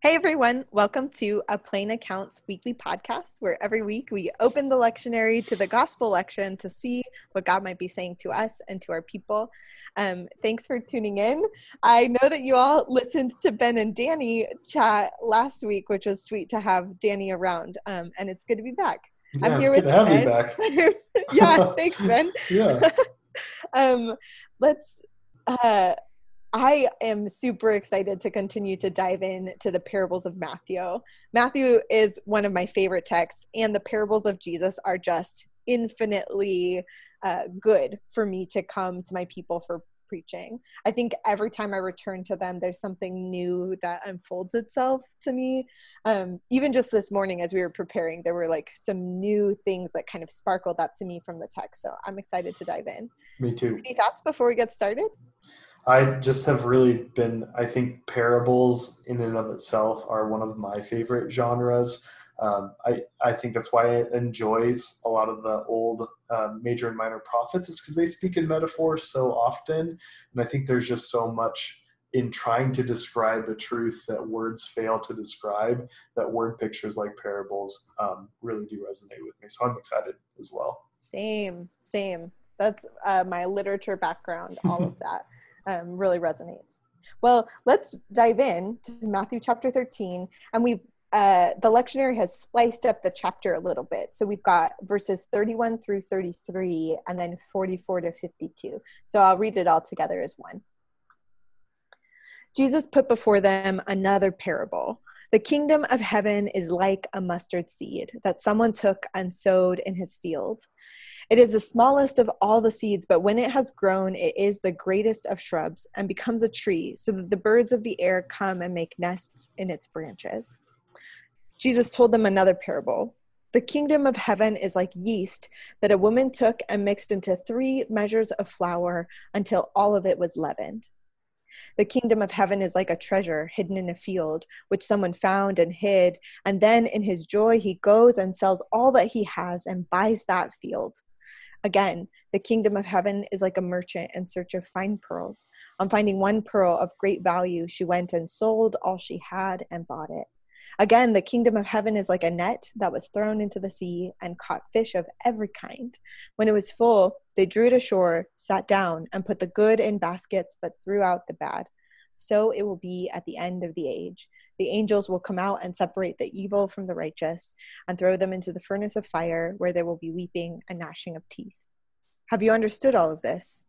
Hey everyone, welcome to a Plain Accounts weekly podcast where every week we open the lectionary to the gospel lection to see what God might be saying to us and to our people. Um, thanks for tuning in. I know that you all listened to Ben and Danny chat last week, which was sweet to have Danny around, um, and it's good to be back. Yeah, I'm here with ben. yeah, thanks, Ben. yeah. um, let's. Uh, I am super excited to continue to dive in to the parables of Matthew. Matthew is one of my favorite texts, and the parables of Jesus are just infinitely uh, good for me to come to my people for preaching. I think every time I return to them, there's something new that unfolds itself to me. Um, even just this morning, as we were preparing, there were like some new things that kind of sparkled up to me from the text. So I'm excited to dive in. Me too. Any thoughts before we get started? I just have really been, I think parables in and of itself are one of my favorite genres. Um, I, I think that's why it enjoys a lot of the old uh, major and minor prophets is because they speak in metaphors so often. And I think there's just so much in trying to describe a truth that words fail to describe that word pictures like parables um, really do resonate with me. So I'm excited as well. Same, same. That's uh, my literature background, all of that um, really resonates. Well, let's dive in to Matthew chapter 13. And we've, uh, the lectionary has spliced up the chapter a little bit. So we've got verses 31 through 33 and then 44 to 52. So I'll read it all together as one. Jesus put before them another parable. The kingdom of heaven is like a mustard seed that someone took and sowed in his field. It is the smallest of all the seeds, but when it has grown, it is the greatest of shrubs and becomes a tree, so that the birds of the air come and make nests in its branches. Jesus told them another parable. The kingdom of heaven is like yeast that a woman took and mixed into three measures of flour until all of it was leavened. The kingdom of heaven is like a treasure hidden in a field, which someone found and hid, and then in his joy he goes and sells all that he has and buys that field. Again, the kingdom of heaven is like a merchant in search of fine pearls. On finding one pearl of great value, she went and sold all she had and bought it. Again, the kingdom of heaven is like a net that was thrown into the sea and caught fish of every kind. When it was full, they drew it ashore, sat down, and put the good in baskets, but threw out the bad. So it will be at the end of the age. The angels will come out and separate the evil from the righteous and throw them into the furnace of fire, where there will be weeping and gnashing of teeth. Have you understood all of this?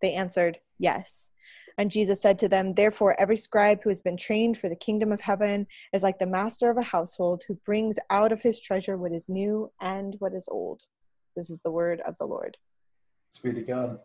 They answered, Yes. And Jesus said to them, Therefore, every scribe who has been trained for the kingdom of heaven is like the master of a household who brings out of his treasure what is new and what is old. This is the word of the Lord. Speak to God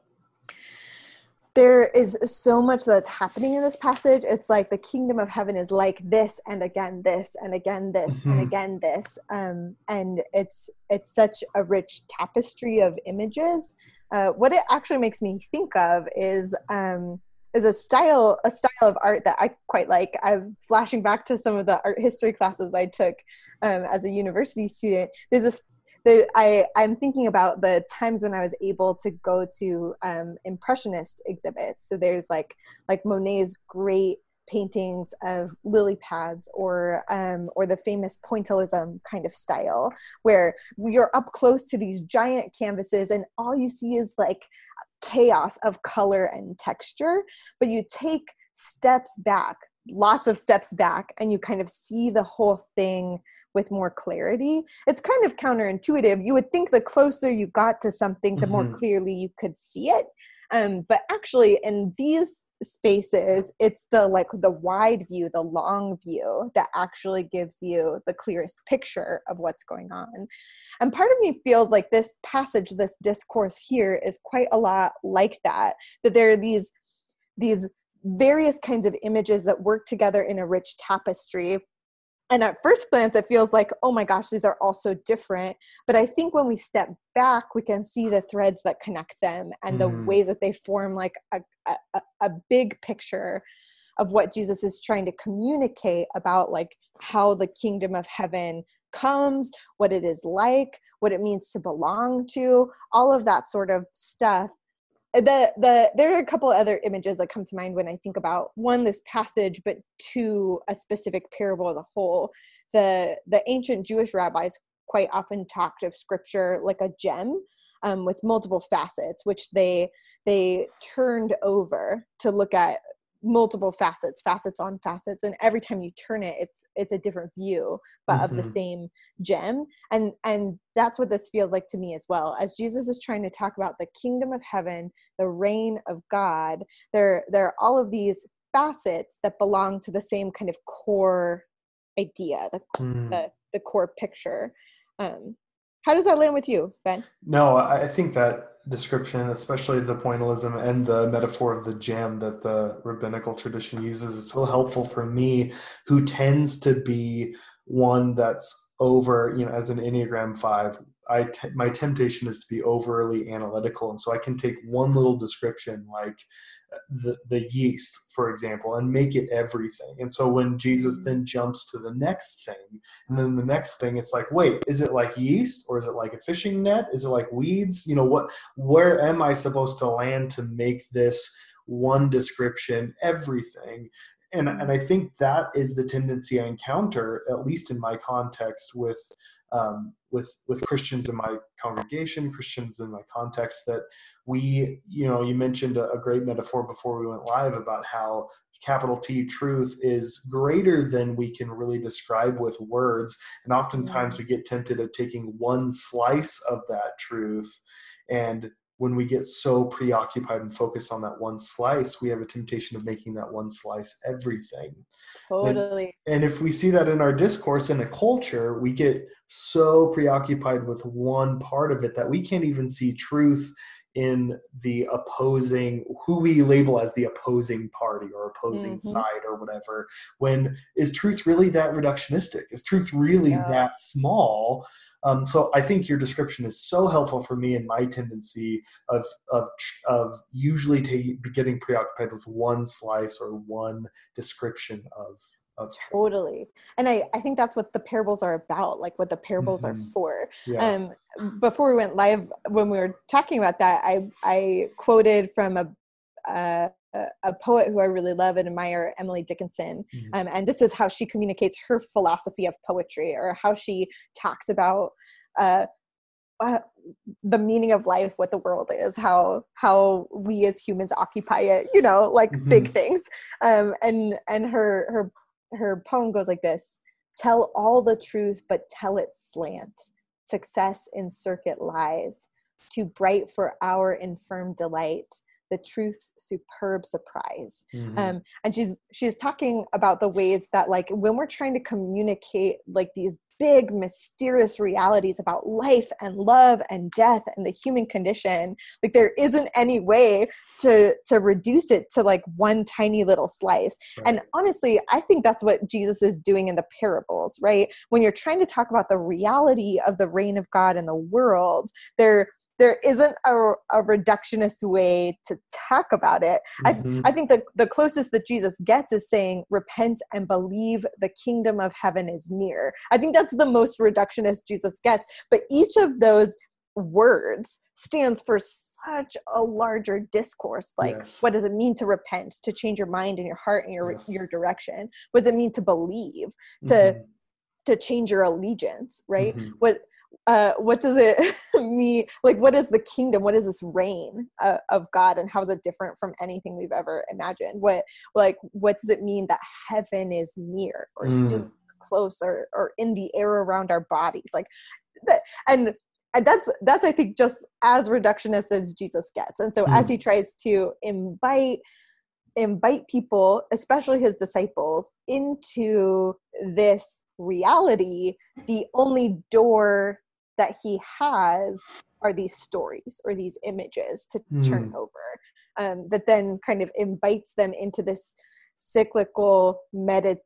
there is so much that's happening in this passage. It's like the kingdom of heaven is like this and again this and again this mm-hmm. and again this. Um, and it's it's such a rich tapestry of images. Uh, what it actually makes me think of is um, is a style a style of art that I quite like. I'm flashing back to some of the art history classes I took um, as a university student. There's a the, I, I'm thinking about the times when I was able to go to um, impressionist exhibits. So there's like like Monet's great paintings of lily pads or um, or the famous pointillism kind of style where you're up close to these giant canvases and all you see is like chaos of color and texture but you take steps back lots of steps back and you kind of see the whole thing with more clarity. It's kind of counterintuitive. You would think the closer you got to something, the mm-hmm. more clearly you could see it. Um, but actually, in these spaces, it's the like the wide view, the long view that actually gives you the clearest picture of what's going on. And part of me feels like this passage, this discourse here, is quite a lot like that. That there are these these various kinds of images that work together in a rich tapestry. And at first glance it feels like oh my gosh these are all so different. But i think when we step back we can see the threads that connect them and mm. the ways that they form like a, a, a big picture of what jesus is trying to communicate about like how the kingdom of heaven comes what it is like what it means to belong to all of that sort of stuff the the there are a couple other images that come to mind when I think about one this passage, but two a specific parable as a whole. The the ancient Jewish rabbis quite often talked of scripture like a gem um, with multiple facets, which they they turned over to look at multiple facets facets on facets and every time you turn it it's it's a different view but mm-hmm. of the mm-hmm. same gem and and that's what this feels like to me as well as jesus is trying to talk about the kingdom of heaven the reign of god there there are all of these facets that belong to the same kind of core idea the mm. the, the core picture um how does that land with you ben no i think that description, especially the pointillism and the metaphor of the jam that the rabbinical tradition uses, is so helpful for me, who tends to be one that's over, you know, as an Enneagram 5, I t- my temptation is to be overly analytical. And so I can take one little description like the, the yeast, for example, and make it everything. And so when Jesus mm-hmm. then jumps to the next thing, and then the next thing, it's like, wait, is it like yeast or is it like a fishing net? Is it like weeds? You know, what, where am I supposed to land to make this one description everything? And, and I think that is the tendency I encounter, at least in my context, with um, with with Christians in my congregation, Christians in my context, that we, you know, you mentioned a, a great metaphor before we went live about how capital T truth is greater than we can really describe with words, and oftentimes we get tempted at taking one slice of that truth and when we get so preoccupied and focused on that one slice, we have a temptation of making that one slice everything. Totally. And, and, if we see that in our discourse in a culture, we get so preoccupied with one part of it that we can't even see truth in the opposing who we label as the opposing party or opposing mm-hmm. side or whatever when is truth really that reductionistic is truth really yeah. that small um, so I think your description is so helpful for me in my tendency of of of usually taking, getting preoccupied with one slice or one description of of totally and I, I think that's what the parables are about like what the parables mm-hmm. are for yeah. um before we went live when we were talking about that i i quoted from a uh, a poet who I really love and admire, Emily Dickinson. Mm-hmm. Um, and this is how she communicates her philosophy of poetry or how she talks about uh, uh, the meaning of life, what the world is, how how we as humans occupy it, you know, like mm-hmm. big things. Um, and and her her her poem goes like this: Tell all the truth, but tell it slant. Success in circuit lies, too bright for our infirm delight the truth's superb surprise mm-hmm. um, and she's she's talking about the ways that like when we're trying to communicate like these big mysterious realities about life and love and death and the human condition. Like there isn't any way to to reduce it to like one tiny little slice. Right. and honestly i think that's what jesus is doing in the parables right? When you're trying to talk about the reality of the reign of god in the world there there isn't a, a reductionist way to talk about it. Mm-hmm. I, I think the, the closest that Jesus gets is saying, repent and believe the kingdom of heaven is near. I think that's the most reductionist Jesus gets. But each of those words stands for such a larger discourse like yes. what does it mean to repent to change your mind and your heart and your yes. your direction what does it mean to believe to mm-hmm. to change your allegiance right mm-hmm. what uh, what does it mean? Like, what is the kingdom? What is this reign uh, of God, and how is it different from anything we've ever imagined? What, like, what does it mean that heaven is near or mm. soon, close, or or in the air around our bodies? Like, that, and and that's that's I think just as reductionist as Jesus gets. And so, mm. as he tries to invite invite people, especially his disciples, into this reality, the only door that he has are these stories or these images to mm. turn over um, that then kind of invites them into this cyclical meditative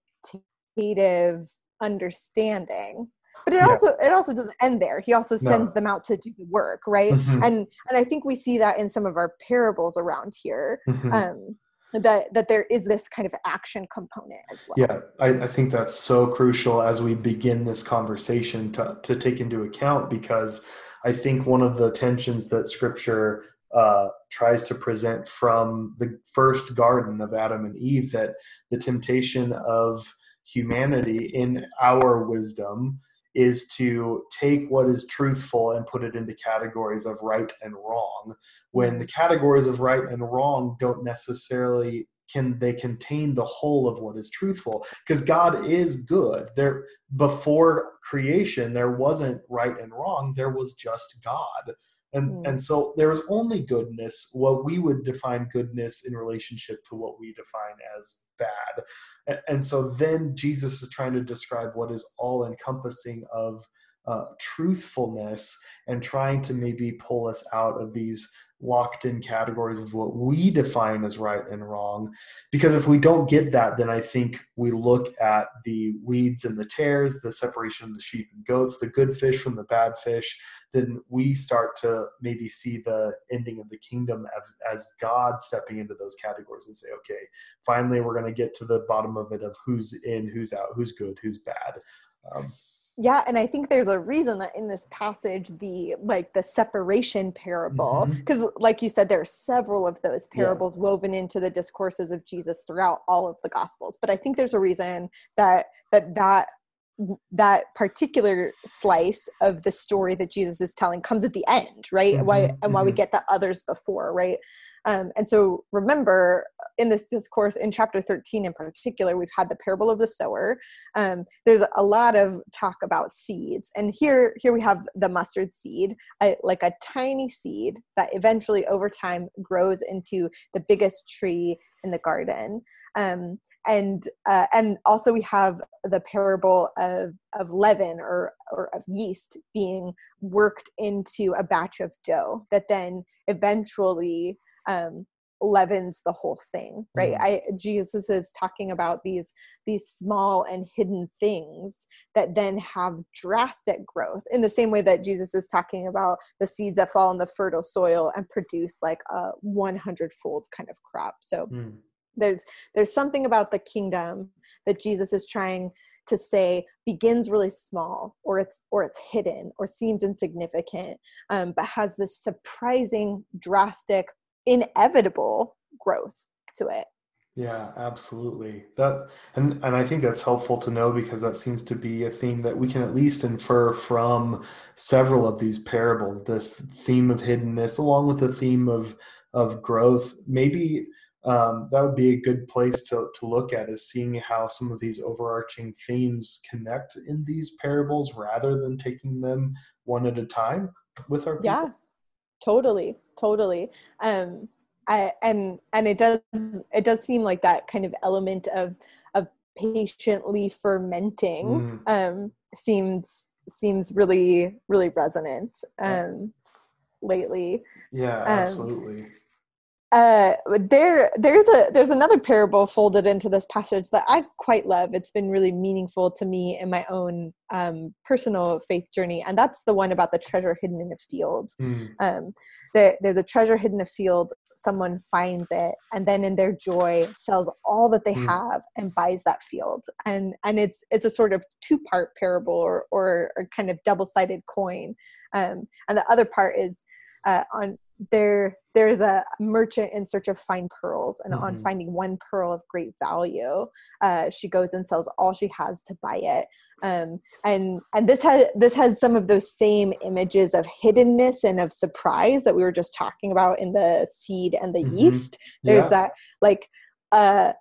understanding but it yeah. also it also doesn't end there he also sends no. them out to do the work right mm-hmm. and and i think we see that in some of our parables around here mm-hmm. um that that there is this kind of action component as well. Yeah I, I, think that's so crucial as we begin this conversation to, to take into account because i think one of the tensions that scripture uh, tries to present from the first garden of Adam and Eve that the temptation of humanity in our wisdom is to take what is truthful and put it into categories of right and wrong when the categories of right and wrong don't necessarily can they contain the whole of what is truthful because god is good. There before creation there wasn't right and wrong there was just god and mm. and so there is only goodness what we would define goodness in relationship to what we define as bad and, and so then jesus is trying to describe what is all encompassing of uh, truthfulness and trying to maybe pull us out of these locked in categories of what we define as right and wrong. Because if we don't get that, then I think we look at the weeds and the tares, the separation of the sheep and goats, the good fish from the bad fish, then we start to maybe see the ending of the kingdom as, as God stepping into those categories and say, okay, finally we're going to get to the bottom of it of who's in, who's out, who's good, who's bad. Um, yeah and i think there's a reason that in this passage the like the separation parable because mm-hmm. like you said there are several of those parables yeah. woven into the discourses of jesus throughout all of the gospels but i think there's a reason that that that that particular slice of the story that jesus is telling comes at the end right mm-hmm. why and why we mm-hmm. get the others before right um, and so remember in this discourse in chapter 13 in particular, we've had the parable of the sower. Um, there's a lot of talk about seeds. And here, here we have the mustard seed, a, like a tiny seed that eventually over time grows into the biggest tree in the garden. Um, and uh, and also we have the parable of of leaven or or of yeast being worked into a batch of dough that then eventually um, leavens the whole thing right mm. i jesus is talking about these these small and hidden things that then have drastic growth in the same way that jesus is talking about the seeds that fall in the fertile soil and produce like a 100 fold kind of crop so mm. there's there's something about the kingdom that jesus is trying to say begins really small or it's or it's hidden or seems insignificant um, but has this surprising drastic inevitable growth to it. Yeah absolutely. That and and i think that's helpful to know because that seems to be a theme that we can at least infer from several of these parables. This theme of hiddenness along with the theme of of growth. Maybe um, that would be a good place to, to look at is seeing how some of these overarching themes connect in these parables rather than taking them one at a time with our people. yeah totally totally. Um I, and and it does it does seem like that kind of element of of patiently fermenting mm. um seems seems really really resonant um lately. Yeah um, absolutely uh, there there's a there's another parable folded into this passage that I quite love. It's been really meaningful to me in my own um, personal faith journey, and that's the one about the treasure hidden in a field. Mm. Um, there, there's a treasure hidden in a field. Someone finds it, and then in their joy, sells all that they mm. have and buys that field. And and it's it's a sort of two part parable or, or, or kind of double sided coin. Um, and the other part is uh, on there there's a merchant in search of fine pearls and mm-hmm. on finding one pearl of great value uh, she goes and sells all she has to buy it um, and and this has this has some of those same images of hiddenness and of surprise that we were just talking about in the seed and the mm-hmm. yeast there's yeah. that like uh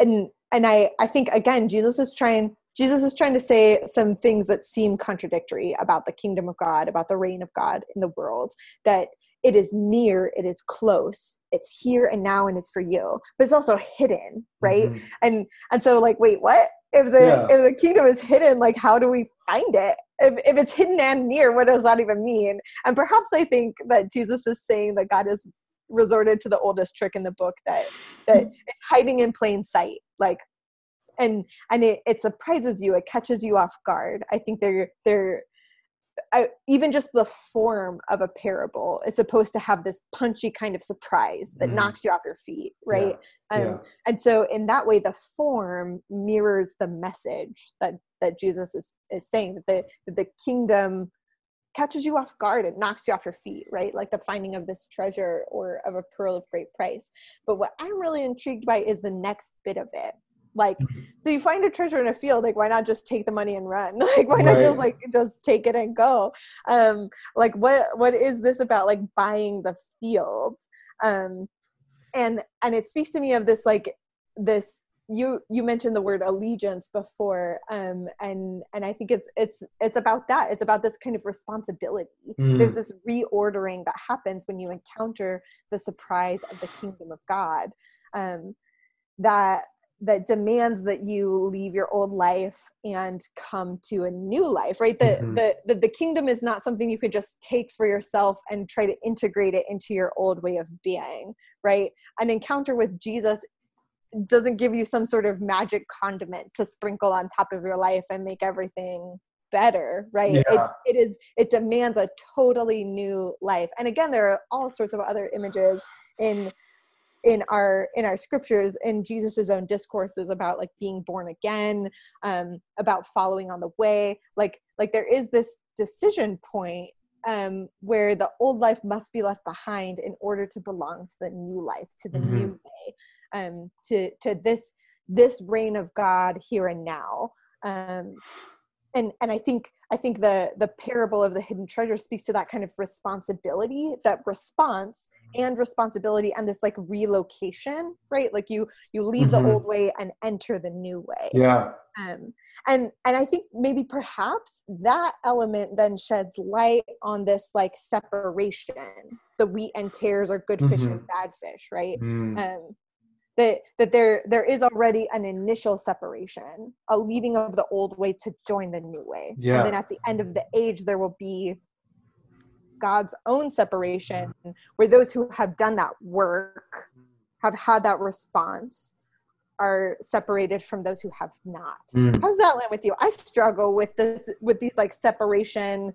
and and i i think again jesus is trying Jesus is trying to say some things that seem contradictory about the kingdom of God, about the reign of God in the world, that it is near it is close it's here and now and it's for you. But it's also hidden right? Mm-hmm. and and so like wait what? If the yeah. if the kingdom is hidden like how do we find it? If, if it's hidden and near what does that even mean? And perhaps i think that jesus is saying that god has resorted to the oldest trick in the book that that it's hiding in plain sight like and and it, it surprises you it catches you off guard i think they're they're I, even just the form of a parable is supposed to have this punchy kind of surprise that mm. knocks you off your feet right yeah. Um, yeah. and so in that way the form mirrors the message that that jesus is, is saying that the, that the kingdom catches you off guard it knocks you off your feet right like the finding of this treasure or of a pearl of great price but what i'm really intrigued by is the next bit of it like mm-hmm. so you find a treasure in a field like why not just take the money and run? Like why not just like just take it and go? Um like what what is this about like buying the field? Um and and it speaks to me of this like this you you mentioned the word allegiance before um and and i think it's it's it's about that. It's about this kind of responsibility. Mm. there's this reordering that happens when you encounter the surprise of the kingdom of god um that that demands that you leave your old life and come to a new life right the, mm-hmm. the, the the kingdom is not something you could just take for yourself and try to integrate it into your old way of being right an encounter with jesus doesn't give you some sort of magic condiment to sprinkle on top of your life and make everything better right yeah. it, it is it demands a totally new life and again there are all sorts of other images in in our in our scriptures in jesus's own discourses about like being born again um about following on the way like like there is this decision point um where the old life must be left behind in order to belong to the new life to the mm-hmm. new way um to to this this reign of god here and now um and and i think i think the the parable of the hidden treasure speaks to that kind of responsibility that response and responsibility and this like relocation right like you you leave mm-hmm. the old way and enter the new way yeah um and and i think maybe perhaps that element then sheds light on this like separation the wheat and tares are good fish mm-hmm. and bad fish right mm. um that that there there is already an initial separation a leaving of the old way to join the new way yeah. and then at the end of the age there will be god's own separation where those who have done that work have had that response are separated from those who have not mm. how's that land with you i struggle with this with these like separation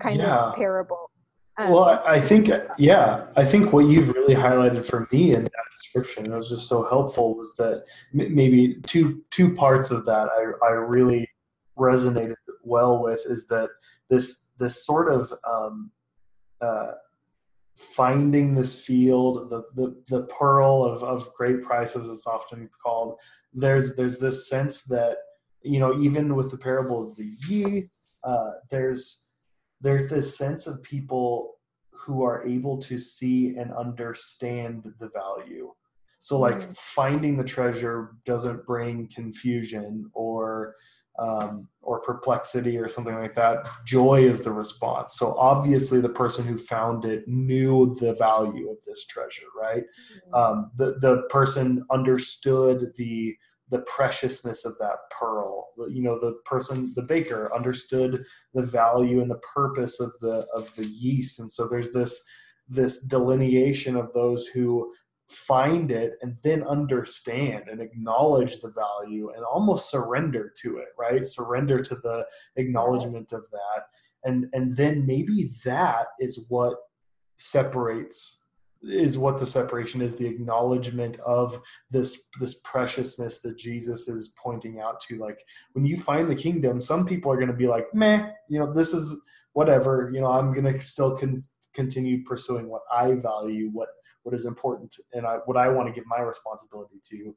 kind yeah. of parable um, well, I think, yeah, I think what you've really highlighted for me in that description, it was just so helpful, was that maybe two two parts of that I, I really resonated well with is that this this sort of um, uh, finding this field, the, the the pearl of of great prices, it's often called. There's there's this sense that you know even with the parable of the yeast, uh, there's there's this sense of people who are able to see and understand the value. So, like mm-hmm. finding the treasure doesn't bring confusion or um, or perplexity or something like that. Joy is the response. So obviously, the person who found it knew the value of this treasure, right? Mm-hmm. Um, the the person understood the the preciousness of that pearl. You know the person the baker understood the value and the purpose of the of the yeast. And so there's this this delineation of those who find it and then understand and acknowledge the value and almost surrender to it right? Surrender to the acknowledgement of that. And and then maybe that is what separates is what the separation is the acknowledgement of this this preciousness that jesus is pointing out to like when you find the kingdom some people are going to be like meh you know this is whatever you know i'm going to still con- continue pursuing what i value what what is important and I, what i want to give my responsibility to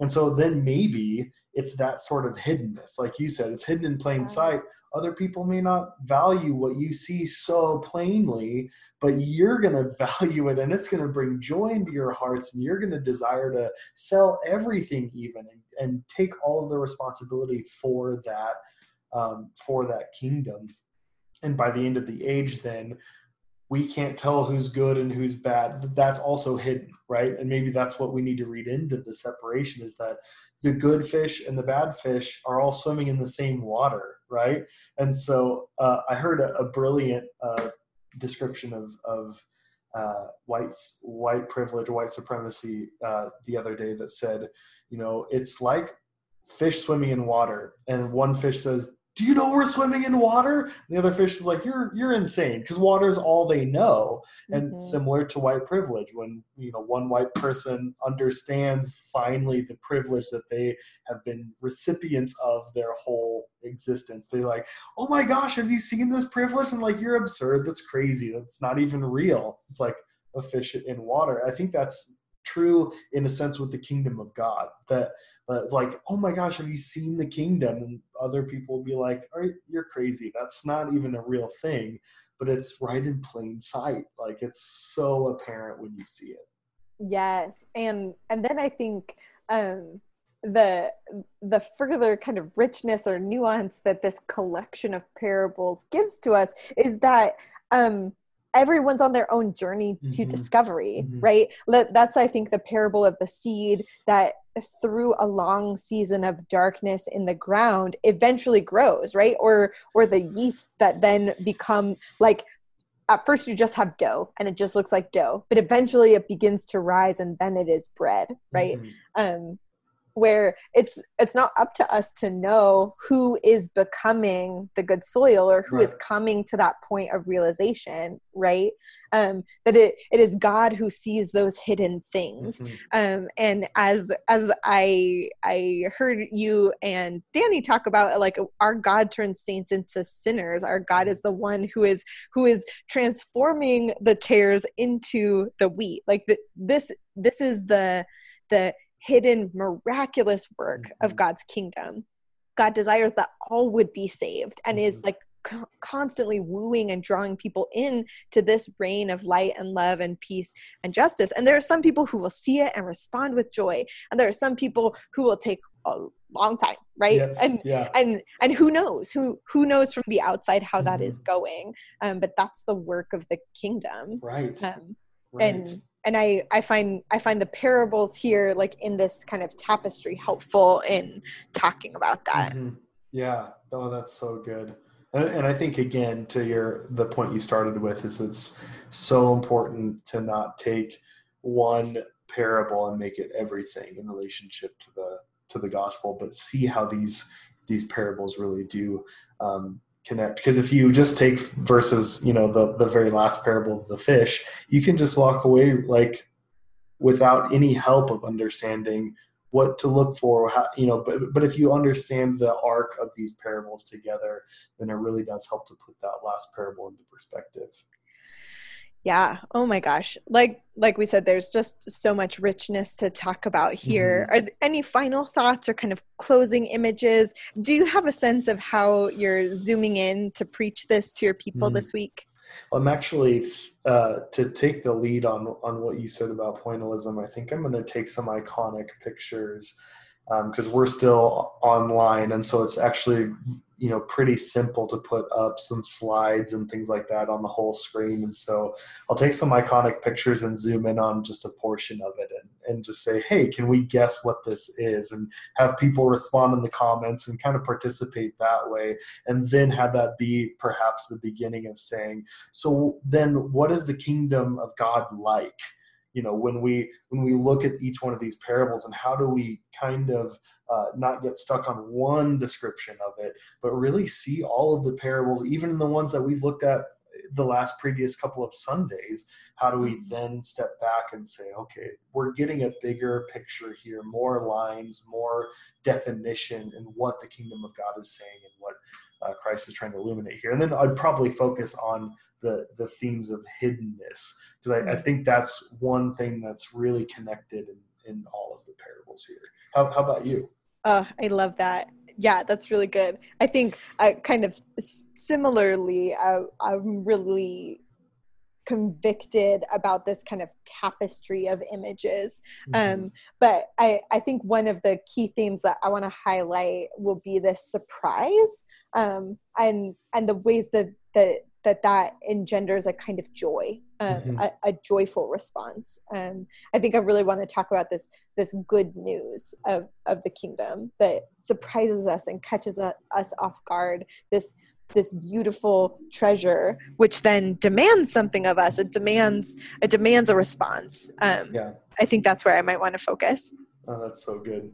and so then maybe it's that sort of hiddenness. Like you said it's hidden in plain sight. Other people may not value what you see so plainly but you're going to value it and it's going to bring joy into your hearts and you're going to desire to sell everything even and, and take all of the responsibility for that um, for that kingdom. And by the end of the age then we can't tell who's good and who's bad. That's also hidden right? And maybe that's what we need to read into the separation is that the good fish and the bad fish are all swimming in the same water right? And so uh, i heard a, a brilliant uh, description of of uh, white white privilege white supremacy uh, the other day that said you know it's like fish swimming in water and one fish says do you know we're swimming in water? And the other fish is like, you're you're insane because water is all they know. And mm-hmm. similar to white privilege, when you know one white person understands finally the privilege that they have been recipients of their whole existence, they're like, oh my gosh, have you seen this privilege? And like, you're absurd. That's crazy. That's not even real. It's like a fish in water. I think that's true in a sense with the kingdom of God. That uh, like, oh my gosh, have you seen the kingdom? And other people will be like, all right, you're crazy. That's not even a real thing. But it's right in plain sight. Like it's so apparent when you see it. Yes. And and then I think um the the further kind of richness or nuance that this collection of parables gives to us is that um everyone's on their own journey to mm-hmm. discovery mm-hmm. right that's i think the parable of the seed that through a long season of darkness in the ground eventually grows right or or the yeast that then become like at first you just have dough and it just looks like dough but eventually it begins to rise and then it is bread right mm-hmm. um where it's it's not up to us to know who is becoming the good soil or who right. is coming to that point of realization right um that it it is god who sees those hidden things mm-hmm. um and as as i i heard you and danny talk about like our god turns saints into sinners our god mm-hmm. is the one who is who is transforming the tares into the wheat like the, this this is the the hidden miraculous work mm-hmm. of God's kingdom. God desires that all would be saved and mm-hmm. is like constantly wooing and drawing people in to this reign of light and love and peace and justice. And there are some people who will see it and respond with joy, and there are some people who will take a long time, right? And yeah. and and who knows who who knows from the outside how mm-hmm. that is mm-hmm. going? Um, but that's the work of the kingdom, right? Um, right. And and I, I find I find the parables here like in this kind of tapestry helpful in talking about that. Mm-hmm. Yeah, oh, that's so good. And, and I think again to your the point you started with is it's so important to not take one parable and make it everything in relationship to the to the gospel, but see how these these parables really do um, connect because if you just take versus you know the the very last parable of the fish you can just walk away like without any help of understanding what to look for how, you know but but if you understand the arc of these parables together then it really does help to put that last parable into perspective yeah. Oh my gosh. Like like we said there's just so much richness to talk about here. Mm-hmm. are any final thoughts or kind of closing images? Do you have a sense of how you're zooming in to preach this to your people mm-hmm. this week? I'm actually uh, to take the lead on on what you said about pointillism i think i'm going to take some iconic pictures because um, we're still online. And so it's actually you know pretty simple to put up some slides and things like that on the whole screen. And so i'll take some iconic pictures and zoom in on just a portion of it and, and just say hey can we guess what this is? And have people respond in the comments and kind of participate that way. And then have that be perhaps the beginning of saying so then what is the kingdom of god like you know when we when we look at each one of these parables and how do we kind of uh, not get stuck on one description of it but really see all of the parables even the ones that we've looked at the last previous couple of sundays how do we mm-hmm. then step back and say okay we're getting a bigger picture here more lines more definition in what the kingdom of god is saying and what uh, christ is trying to illuminate here and then i'd probably focus on the the themes of hiddenness because I, I, mm. think that's one thing that's really connected in, in all of the parables here. How, how about you? Uh, I love that. Yeah, that's really good. I think I kind of similarly, I, I'm really convicted about this kind of tapestry of images. Mm-hmm. Um, but I, I think one of the key themes that I want to highlight will be this surprise um, and and the ways that that that that engenders a kind of joy um, mm-hmm. a, a, joyful response. Um, i think i really want to talk about this this good news of of the kingdom that surprises us and catches us off guard. This this beautiful treasure which then demands something of us. It demands it demands a response. Um, yeah. I think that's where i might want to focus. Oh that's so good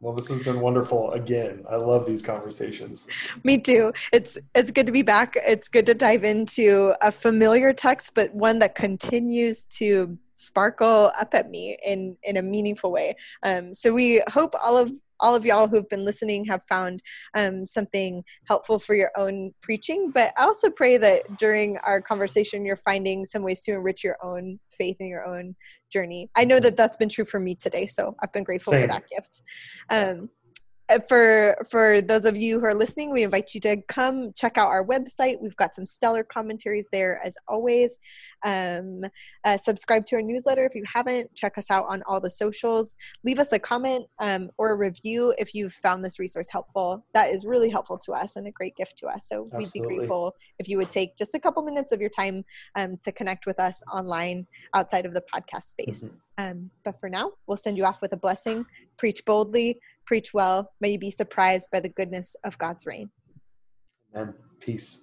Well, this has been wonderful again. I love these conversations. Me too. It's it's good to be back. It's good to dive into a familiar text, but one that continues to sparkle up at me in in a meaningful way. Um, so we hope all of all of y'all who've been listening have found um, something helpful for your own preaching. But I also pray that during our conversation, you're finding some ways to enrich your own faith and your own journey. I know that that's been true for me today, so I've been grateful Same. for that gift. Um, for for those of you who are listening we invite you to come check out our website. We've got some stellar commentaries there as always. Um, uh, subscribe to our newsletter if you haven't. Check us out on all the socials. Leave us a comment um, or a review if you've found this resource helpful. That is really helpful to us and a great gift to us. So Absolutely. we'd be grateful if you would take just a couple minutes of your time um, to connect with us online outside of the podcast space. Mm-hmm. um, but for now we'll send you off with a blessing. Preach boldly Preach well. May you be surprised by the goodness of God's reign. Amen. Peace.